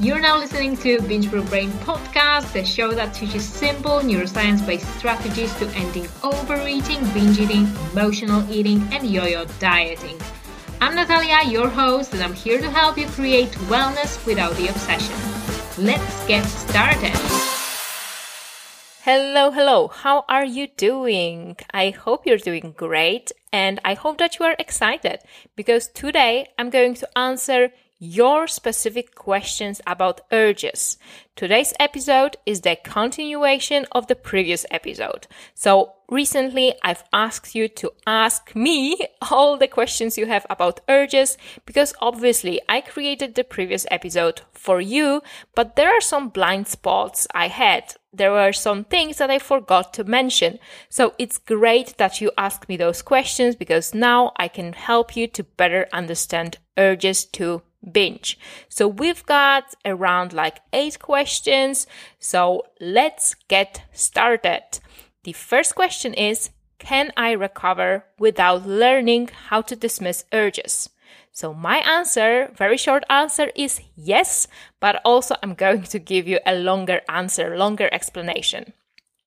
You're now listening to Binge Brain podcast, the show that teaches simple neuroscience based strategies to ending overeating, binge eating, emotional eating, and yo yo dieting. I'm Natalia, your host, and I'm here to help you create wellness without the obsession. Let's get started. Hello, hello. How are you doing? I hope you're doing great and I hope that you are excited because today I'm going to answer your specific questions about urges. Today's episode is the continuation of the previous episode. So recently I've asked you to ask me all the questions you have about urges because obviously I created the previous episode for you, but there are some blind spots I had. There were some things that I forgot to mention. So it's great that you ask me those questions because now I can help you to better understand urges to binge. So we've got around like eight questions. So let's get started. The first question is, can I recover without learning how to dismiss urges? So my answer, very short answer is yes, but also I'm going to give you a longer answer, longer explanation.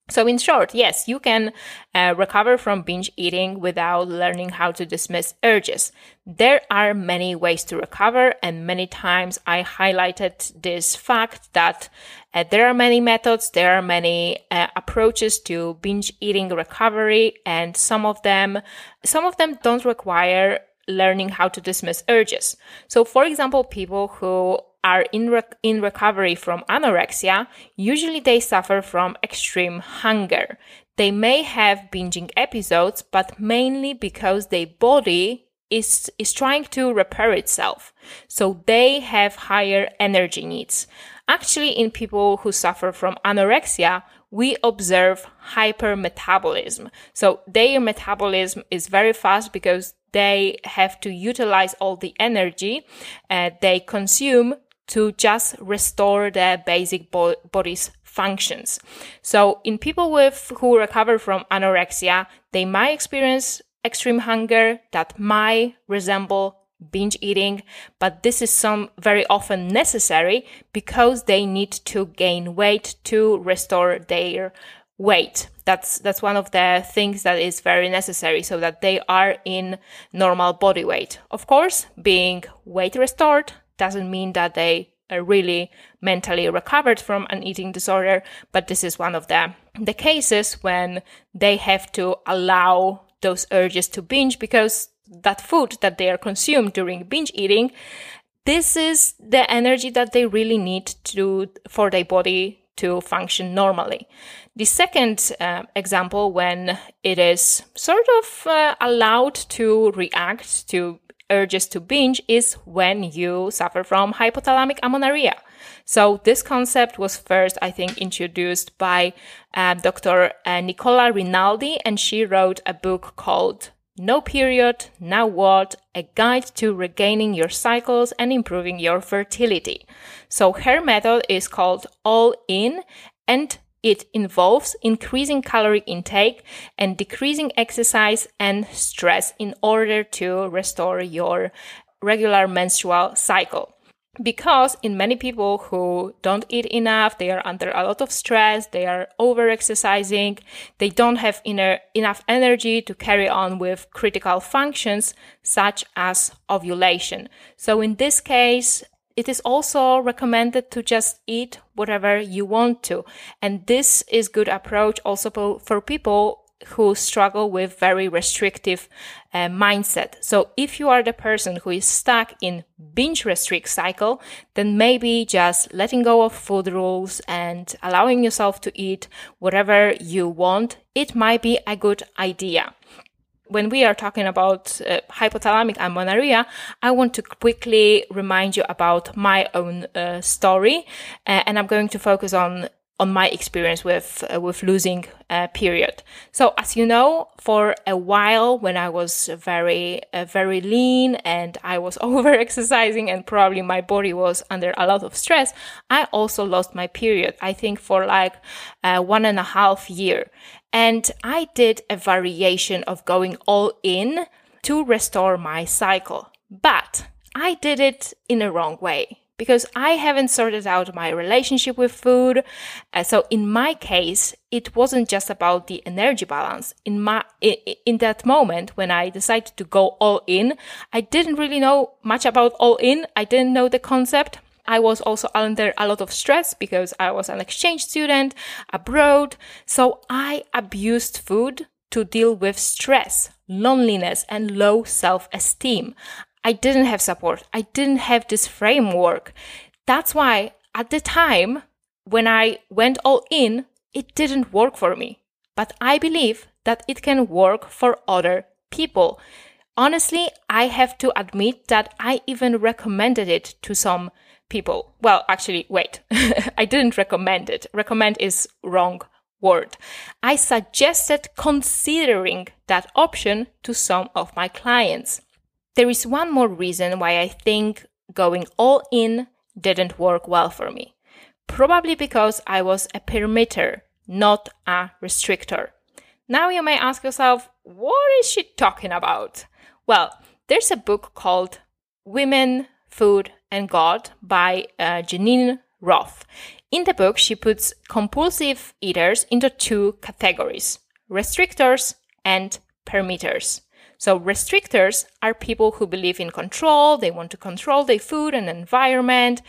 So, in short, yes, you can uh, recover from binge eating without learning how to dismiss urges. There are many ways to recover, and many times I highlighted this fact that uh, there are many methods, there are many uh, approaches to binge eating recovery, and some of them, some of them don't require learning how to dismiss urges. So, for example, people who are in, in recovery from anorexia, usually they suffer from extreme hunger. They may have binging episodes, but mainly because their body is, is trying to repair itself. So they have higher energy needs. Actually, in people who suffer from anorexia, we observe hypermetabolism. So their metabolism is very fast because they have to utilize all the energy uh, they consume to just restore their basic bo- body's functions. So in people with who recover from anorexia, they might experience extreme hunger that might resemble binge eating, but this is some very often necessary because they need to gain weight to restore their weight. That's that's one of the things that is very necessary so that they are in normal body weight. Of course, being weight restored doesn't mean that they are really mentally recovered from an eating disorder, but this is one of the, the cases when they have to allow those urges to binge because that food that they are consumed during binge eating, this is the energy that they really need to, for their body to function normally. The second uh, example, when it is sort of uh, allowed to react to urges to binge is when you suffer from hypothalamic amenorrhea. So this concept was first, I think, introduced by uh, Dr. Uh, Nicola Rinaldi, and she wrote a book called No Period, Now What? A Guide to Regaining Your Cycles and Improving Your Fertility. So her method is called All In, and it involves increasing calorie intake and decreasing exercise and stress in order to restore your regular menstrual cycle. Because in many people who don't eat enough, they are under a lot of stress, they are over exercising, they don't have inner, enough energy to carry on with critical functions such as ovulation. So in this case, it is also recommended to just eat whatever you want to. And this is good approach also for people who struggle with very restrictive uh, mindset. So if you are the person who is stuck in binge restrict cycle, then maybe just letting go of food rules and allowing yourself to eat whatever you want, it might be a good idea when we are talking about uh, hypothalamic amenorrhea, I want to quickly remind you about my own uh, story, uh, and I'm going to focus on on my experience with uh, with losing a period. So as you know, for a while when I was very uh, very lean and I was over exercising and probably my body was under a lot of stress, I also lost my period. I think for like uh, one and a half year, and I did a variation of going all in to restore my cycle. But I did it in a wrong way because I haven't sorted out my relationship with food. Uh, so in my case, it wasn't just about the energy balance. In my, in that moment when I decided to go all in, I didn't really know much about all in. I didn't know the concept. I was also under a lot of stress because I was an exchange student abroad. So I abused food to deal with stress, loneliness, and low self esteem. I didn't have support. I didn't have this framework. That's why at the time when I went all in, it didn't work for me. But I believe that it can work for other people. Honestly, I have to admit that I even recommended it to some people. Well, actually, wait. I didn't recommend it. Recommend is wrong word. I suggested considering that option to some of my clients. There is one more reason why I think going all in didn't work well for me. Probably because I was a permitter, not a restrictor. Now you may ask yourself, what is she talking about? Well, there's a book called Women, Food, and God by uh, Geneen Roth. In the book, she puts compulsive eaters into two categories restrictors and permitters. So, restrictors are people who believe in control, they want to control their food and environment.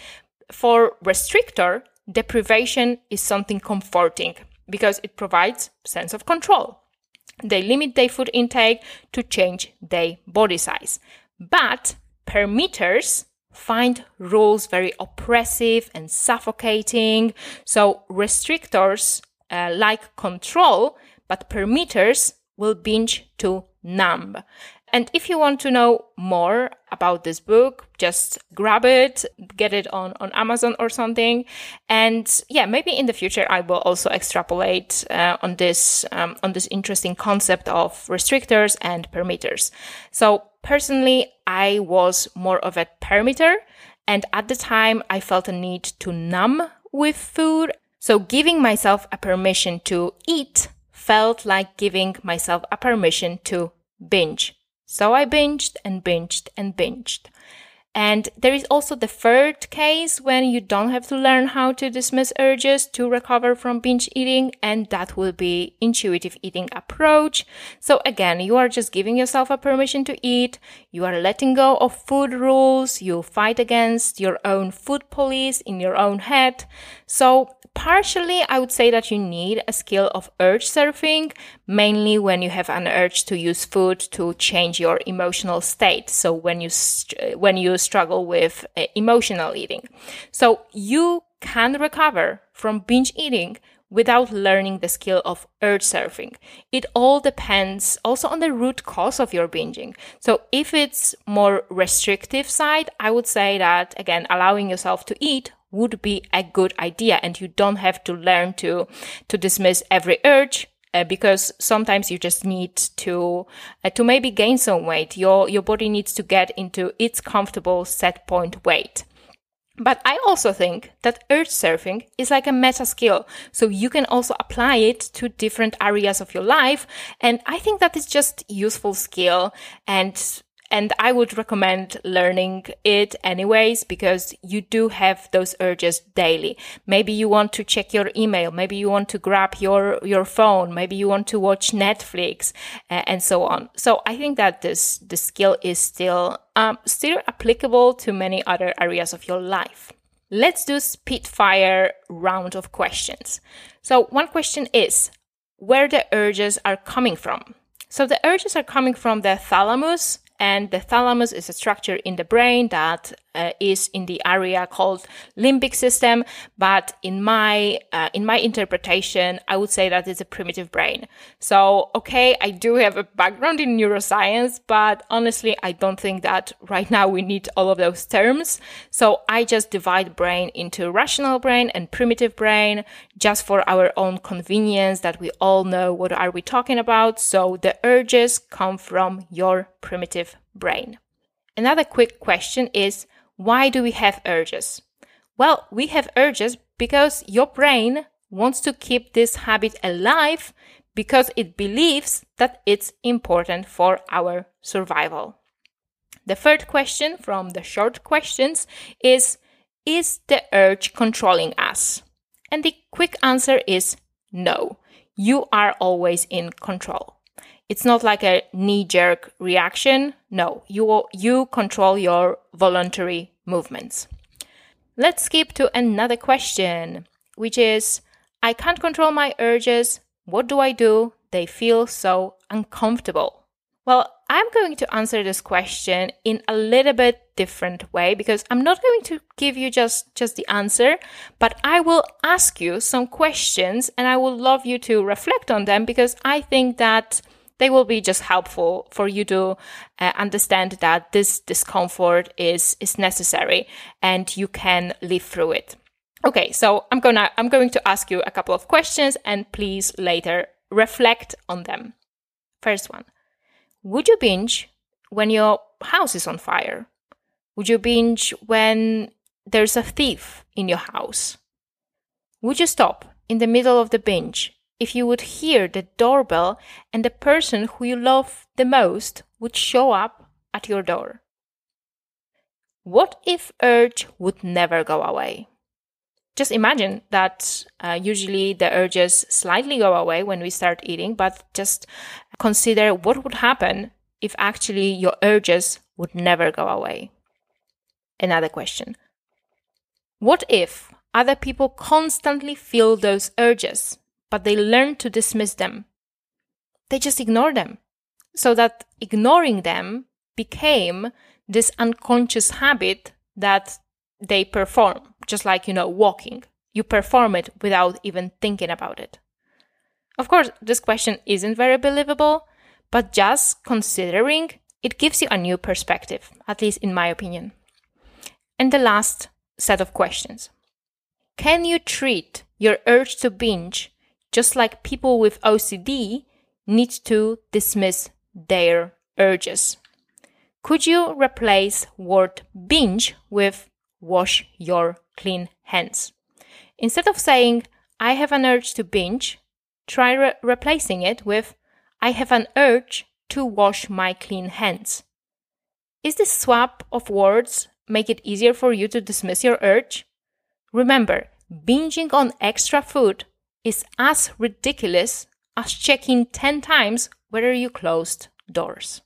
For restrictor, deprivation is something comforting because it provides sense of control. They limit their food intake to change their body size. But permitters find rules very oppressive and suffocating. So restrictors uh, like control, but permitters will binge to numb. And if you want to know more about this book, just grab it, get it on, on Amazon or something. And yeah, maybe in the future I will also extrapolate uh, on this um, on this interesting concept of restrictors and permitters. So personally, I was more of a permitter, and at the time I felt a need to numb with food. So giving myself a permission to eat felt like giving myself a permission to binge. So I binged and binged and binged. And there is also the third case when you don't have to learn how to dismiss urges to recover from binge eating, and that will be intuitive eating approach. So again, you are just giving yourself a permission to eat. You are letting go of food rules. You fight against your own food police in your own head. So partially, I would say that you need a skill of urge surfing, mainly when you have an urge to use food to change your emotional state. So when you, st- when you struggle with uh, emotional eating. So you can recover from binge eating without learning the skill of urge surfing. It all depends also on the root cause of your binging. So if it's more restrictive side, I would say that again, allowing yourself to eat would be a good idea and you don't have to learn to to dismiss every urge uh, because sometimes you just need to uh, to maybe gain some weight your your body needs to get into its comfortable set point weight but I also think that urge surfing is like a meta skill. So you can also apply it to different areas of your life. And I think that is just useful skill and and I would recommend learning it anyways because you do have those urges daily. Maybe you want to check your email. Maybe you want to grab your, your phone. Maybe you want to watch Netflix uh, and so on. So I think that this, the skill is still, um, still applicable to many other areas of your life. Let's do spitfire round of questions. So one question is where the urges are coming from. So the urges are coming from the thalamus, and the thalamus is a structure in the brain that uh, is in the area called limbic system. But in my uh, in my interpretation, I would say that it's a primitive brain. So okay, I do have a background in neuroscience, but honestly, I don't think that right now we need all of those terms. So I just divide brain into rational brain and primitive brain, just for our own convenience, that we all know what are we talking about. So the urges come from your primitive brain. Another quick question is why do we have urges? Well, we have urges because your brain wants to keep this habit alive because it believes that it's important for our survival. The third question from the short questions is is the urge controlling us? And the quick answer is no. You are always in control. It's not like a knee jerk reaction. No, you, you control your voluntary movements. Let's skip to another question, which is I can't control my urges. What do I do? They feel so uncomfortable. Well, I'm going to answer this question in a little bit different way because I'm not going to give you just just the answer, but I will ask you some questions and I would love you to reflect on them because I think that they will be just helpful for you to uh, understand that this discomfort is is necessary and you can live through it. Okay, so I'm gonna I'm going to ask you a couple of questions and please later reflect on them. First one. Would you binge when your house is on fire? Would you binge when there's a thief in your house? Would you stop in the middle of the binge if you would hear the doorbell and the person who you love the most would show up at your door? What if urge would never go away? Just imagine that uh, usually the urges slightly go away when we start eating, but just consider what would happen if actually your urges would never go away. Another question What if other people constantly feel those urges, but they learn to dismiss them? They just ignore them. So that ignoring them became this unconscious habit that they perform, just like, you know, walking. You perform it without even thinking about it. Of course, this question isn't very believable, but just considering it gives you a new perspective, at least in my opinion. And the last set of questions Can you treat your urge to binge just like people with OCD need to dismiss their urges? Could you replace word binge with wash your clean hands? Instead of saying, I have an urge to binge, Try re- replacing it with I have an urge to wash my clean hands. Is this swap of words make it easier for you to dismiss your urge? Remember, binging on extra food is as ridiculous as checking 10 times whether you closed doors.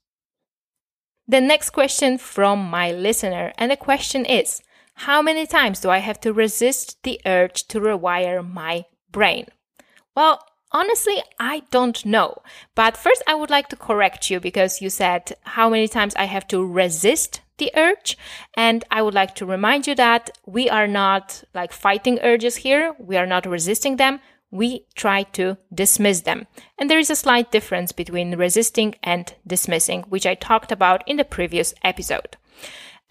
The next question from my listener, and the question is How many times do I have to resist the urge to rewire my brain? Well, Honestly, I don't know. But first, I would like to correct you because you said how many times I have to resist the urge. And I would like to remind you that we are not like fighting urges here. We are not resisting them. We try to dismiss them. And there is a slight difference between resisting and dismissing, which I talked about in the previous episode.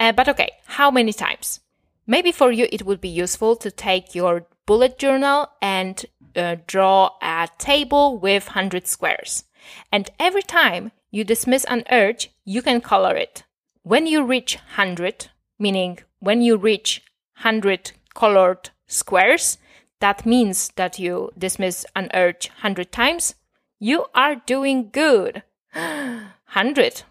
Uh, but okay, how many times? Maybe for you, it would be useful to take your bullet journal and uh, draw a table with 100 squares. And every time you dismiss an urge, you can color it. When you reach 100, meaning when you reach 100 colored squares, that means that you dismiss an urge 100 times. You are doing good. 100.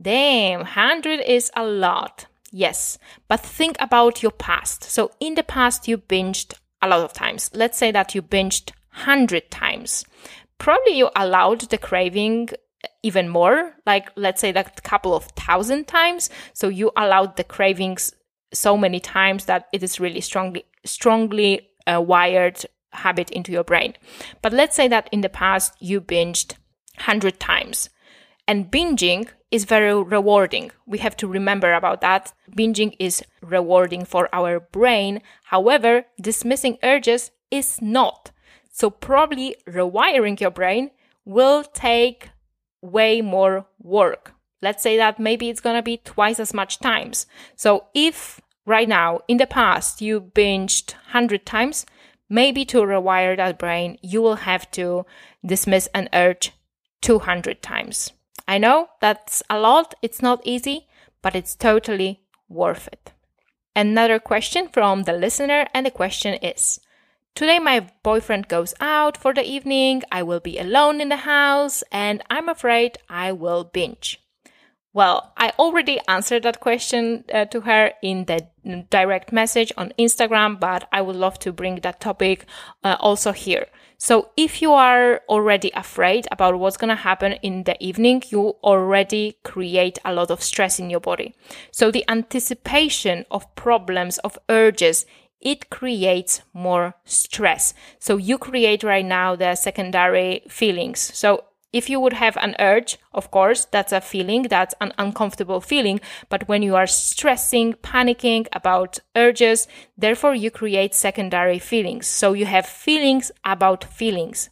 Damn, 100 is a lot. Yes, but think about your past. So in the past, you binged a lot of times. Let's say that you binged 100 times. Probably you allowed the craving even more, like let's say that couple of thousand times. So you allowed the cravings so many times that it is really strongly, strongly uh, wired habit into your brain. But let's say that in the past you binged 100 times. And binging is very rewarding. We have to remember about that. Binging is rewarding for our brain. However, dismissing urges is not. So probably rewiring your brain will take way more work. Let's say that maybe it's going to be twice as much times. So if right now in the past you binged 100 times, maybe to rewire that brain, you will have to dismiss an urge 200 times. I know that's a lot, it's not easy, but it's totally worth it. Another question from the listener, and the question is Today, my boyfriend goes out for the evening, I will be alone in the house, and I'm afraid I will binge. Well, I already answered that question uh, to her in the direct message on Instagram, but I would love to bring that topic uh, also here. So if you are already afraid about what's going to happen in the evening, you already create a lot of stress in your body. So the anticipation of problems, of urges, it creates more stress. So you create right now the secondary feelings. So if you would have an urge, of course, that's a feeling, that's an uncomfortable feeling. But when you are stressing, panicking about urges, therefore you create secondary feelings. So you have feelings about feelings.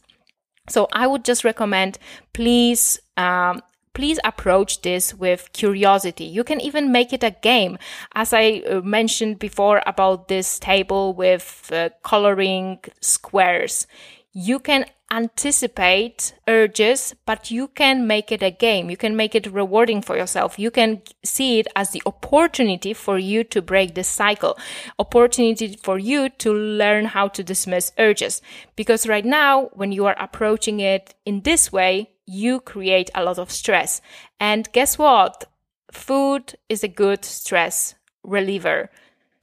So I would just recommend, please, um, please approach this with curiosity. You can even make it a game. As I uh, mentioned before about this table with uh, coloring squares, you can anticipate urges, but you can make it a game. You can make it rewarding for yourself. You can see it as the opportunity for you to break this cycle, opportunity for you to learn how to dismiss urges. Because right now, when you are approaching it in this way, you create a lot of stress. And guess what? Food is a good stress reliever.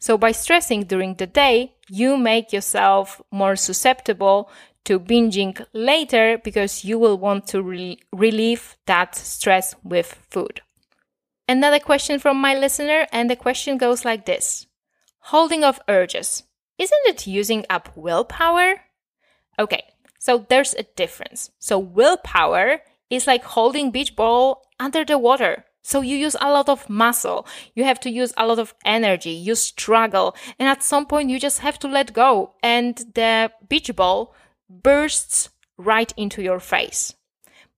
So by stressing during the day, you make yourself more susceptible to binging later because you will want to re- relieve that stress with food. Another question from my listener, and the question goes like this Holding of urges. Isn't it using up willpower? Okay, so there's a difference. So willpower is like holding beach ball under the water. So you use a lot of muscle. You have to use a lot of energy. You struggle. And at some point you just have to let go. And the beach ball bursts right into your face.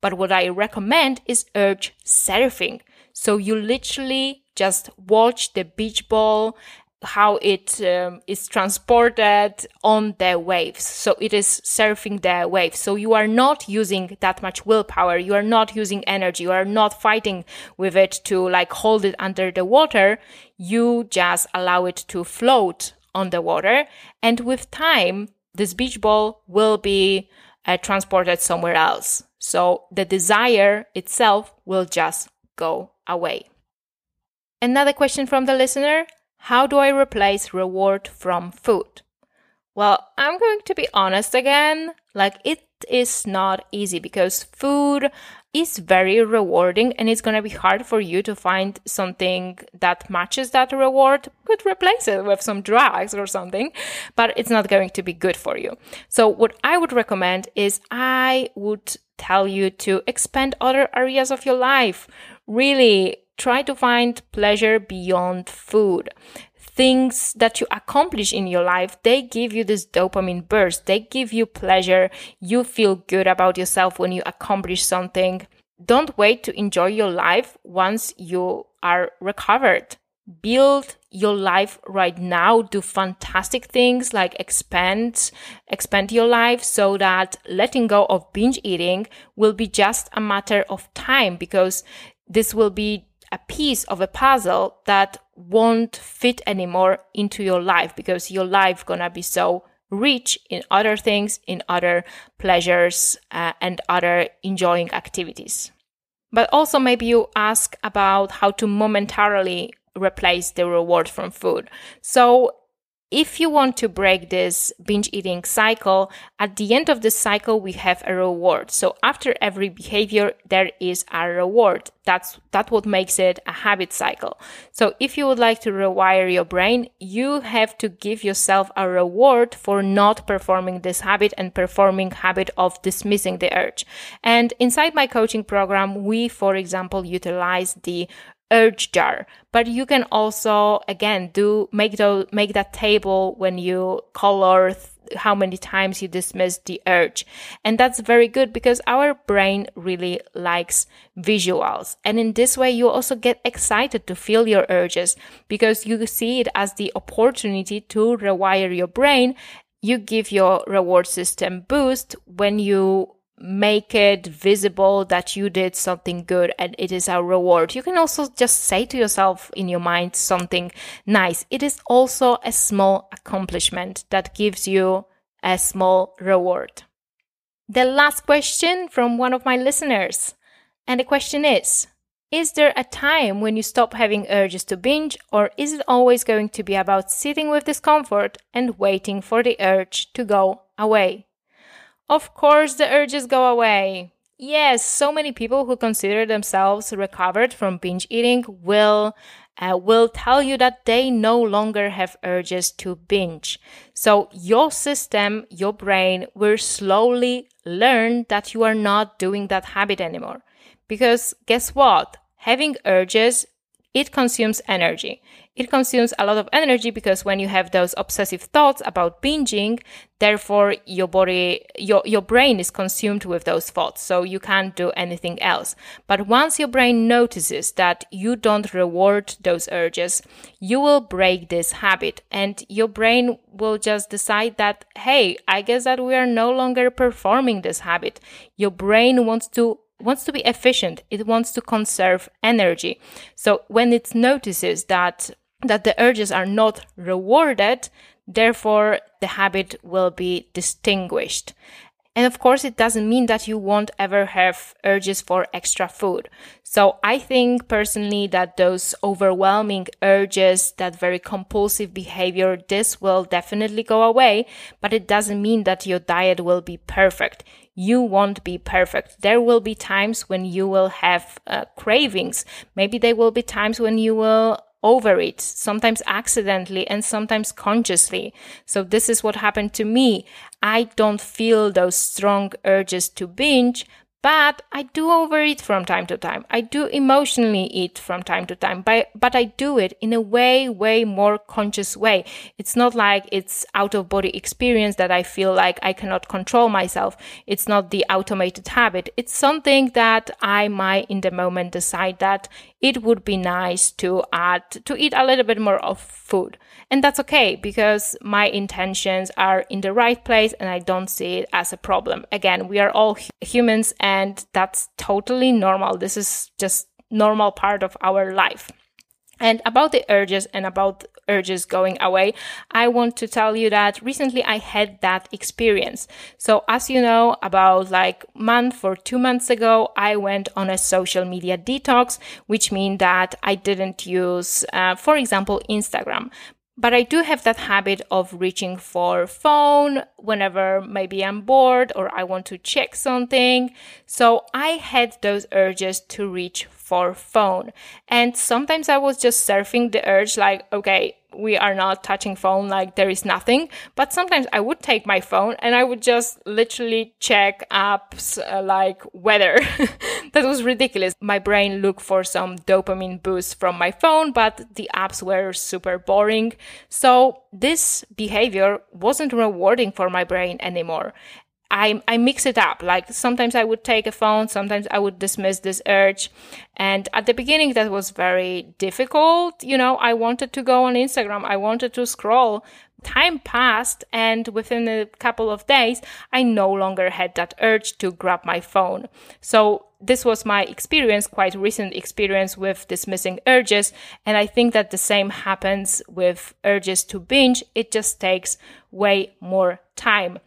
But what I recommend is urge surfing. So you literally just watch the beach ball how it um, is transported on the waves. So it is surfing the waves. So you are not using that much willpower. You are not using energy. You are not fighting with it to like hold it under the water. You just allow it to float on the water. And with time, this beach ball will be uh, transported somewhere else. So the desire itself will just go away. Another question from the listener how do I replace reward from food? Well, I'm going to be honest again. Like, it is not easy because food is very rewarding and it's going to be hard for you to find something that matches that reward. Could replace it with some drugs or something, but it's not going to be good for you. So, what I would recommend is I would tell you to expand other areas of your life. Really try to find pleasure beyond food things that you accomplish in your life, they give you this dopamine burst. They give you pleasure. You feel good about yourself when you accomplish something. Don't wait to enjoy your life once you are recovered. Build your life right now. Do fantastic things like expand, expand your life so that letting go of binge eating will be just a matter of time because this will be a piece of a puzzle that won't fit anymore into your life because your life gonna be so rich in other things, in other pleasures, uh, and other enjoying activities. But also, maybe you ask about how to momentarily replace the reward from food. So, if you want to break this binge eating cycle, at the end of the cycle, we have a reward. So after every behavior, there is a reward. That's, that what makes it a habit cycle. So if you would like to rewire your brain, you have to give yourself a reward for not performing this habit and performing habit of dismissing the urge. And inside my coaching program, we, for example, utilize the urge jar. But you can also again do make the make that table when you color how many times you dismiss the urge. And that's very good because our brain really likes visuals. And in this way you also get excited to feel your urges because you see it as the opportunity to rewire your brain. You give your reward system boost when you make it visible that you did something good and it is a reward. You can also just say to yourself in your mind something nice. It is also a small accomplishment that gives you a small reward. The last question from one of my listeners. And the question is Is there a time when you stop having urges to binge, or is it always going to be about sitting with discomfort and waiting for the urge to go away? Of course, the urges go away. Yes, so many people who consider themselves recovered from binge eating will uh, will tell you that they no longer have urges to binge. So your system, your brain will slowly learn that you are not doing that habit anymore. Because guess what? Having urges, it consumes energy. It consumes a lot of energy because when you have those obsessive thoughts about binging, therefore your body, your, your brain is consumed with those thoughts. So you can't do anything else. But once your brain notices that you don't reward those urges, you will break this habit and your brain will just decide that, Hey, I guess that we are no longer performing this habit. Your brain wants to wants to be efficient. It wants to conserve energy. So when it notices that that the urges are not rewarded, therefore the habit will be distinguished. And of course, it doesn't mean that you won't ever have urges for extra food. So I think personally that those overwhelming urges, that very compulsive behavior, this will definitely go away, but it doesn't mean that your diet will be perfect. You won't be perfect. There will be times when you will have uh, cravings. Maybe there will be times when you will overeat, sometimes accidentally and sometimes consciously. So this is what happened to me. I don't feel those strong urges to binge, but I do overeat from time to time. I do emotionally eat from time to time, but, but I do it in a way, way more conscious way. It's not like it's out of body experience that I feel like I cannot control myself. It's not the automated habit. It's something that I might in the moment decide that it would be nice to add, to eat a little bit more of food. And that's okay because my intentions are in the right place and I don't see it as a problem. Again, we are all humans and that's totally normal. This is just normal part of our life. And about the urges and about urges going away, I want to tell you that recently I had that experience. So as you know, about like month or two months ago, I went on a social media detox, which means that I didn't use, uh, for example, Instagram. But I do have that habit of reaching for phone whenever maybe I'm bored or I want to check something. So I had those urges to reach for phone. And sometimes I was just surfing the urge like, okay, we are not touching phone like there is nothing. But sometimes i would take my phone and i would just literally check apps uh, like weather. That was ridiculous. My brain looked for some dopamine boost from my phone but the apps were super boring. So this behavior wasn't rewarding for my brain anymore I, I mix it up. Like sometimes I would take a phone, sometimes I would dismiss this urge. And at the beginning, that was very difficult. You know, I wanted to go on Instagram. I wanted to scroll. Time passed and within a couple of days, I no longer had that urge to grab my phone. So this was my experience, quite recent experience with dismissing urges. And I think that the same happens with urges to binge. It just takes way more time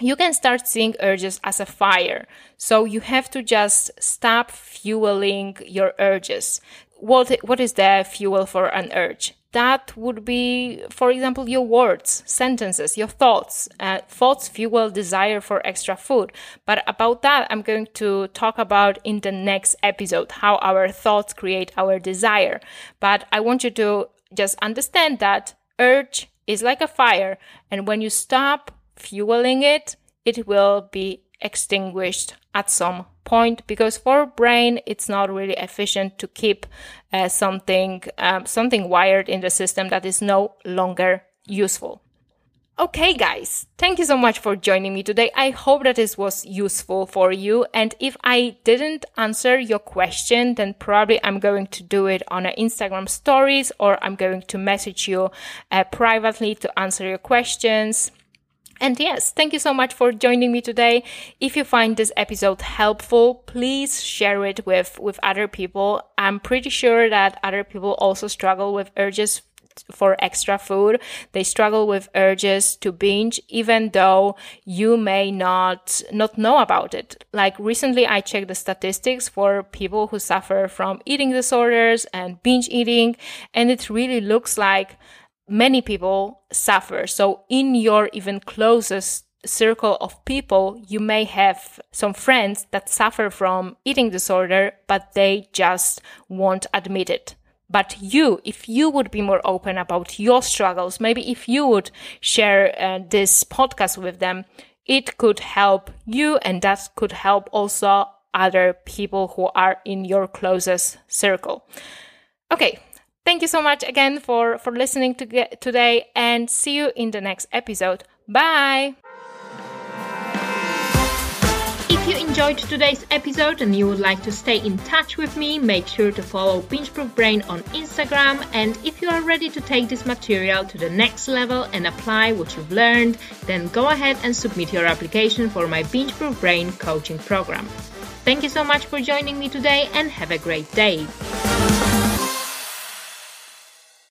you can start seeing urges as a fire. So you have to just stop fueling your urges. What, what is the fuel for an urge? That would be, for example, your words, sentences, your thoughts. Uh, thoughts fuel desire for extra food. But about that, I'm going to talk about in the next episode, how our thoughts create our desire. But I want you to just understand that urge is like a fire. And when you stop fueling it, it will be extinguished at some point because for brain it's not really efficient to keep uh, something um, something wired in the system that is no longer useful. Okay guys thank you so much for joining me today. I hope that this was useful for you and if i didn't answer your question then probably i'm going to do it on an instagram stories or i'm going to message you uh, privately to answer your questions and yes, thank you so much for joining me today. If you find this episode helpful, please share it with, with other people. I'm pretty sure that other people also struggle with urges for extra food. They struggle with urges to binge, even though you may not, not know about it. Like recently I checked the statistics for people who suffer from eating disorders and binge eating, and it really looks like many people suffer. So in your even closest circle of people, you may have some friends that suffer from eating disorder, but they just won't admit it. But you, if you would be more open about your struggles, maybe if you would share uh, this podcast with them, it could help you and that could help also other people who are in your closest circle. Okay. Thank you so much again for, for listening to get, today and see you in the next episode. Bye. If you enjoyed today's episode and you would like to stay in touch with me, make sure to follow Bingeproof Brain on Instagram. And if you are ready to take this material to the next level and apply what you've learned, then go ahead and submit your application for my Bingeproof Brain coaching program. Thank you so much for joining me today and have a great day.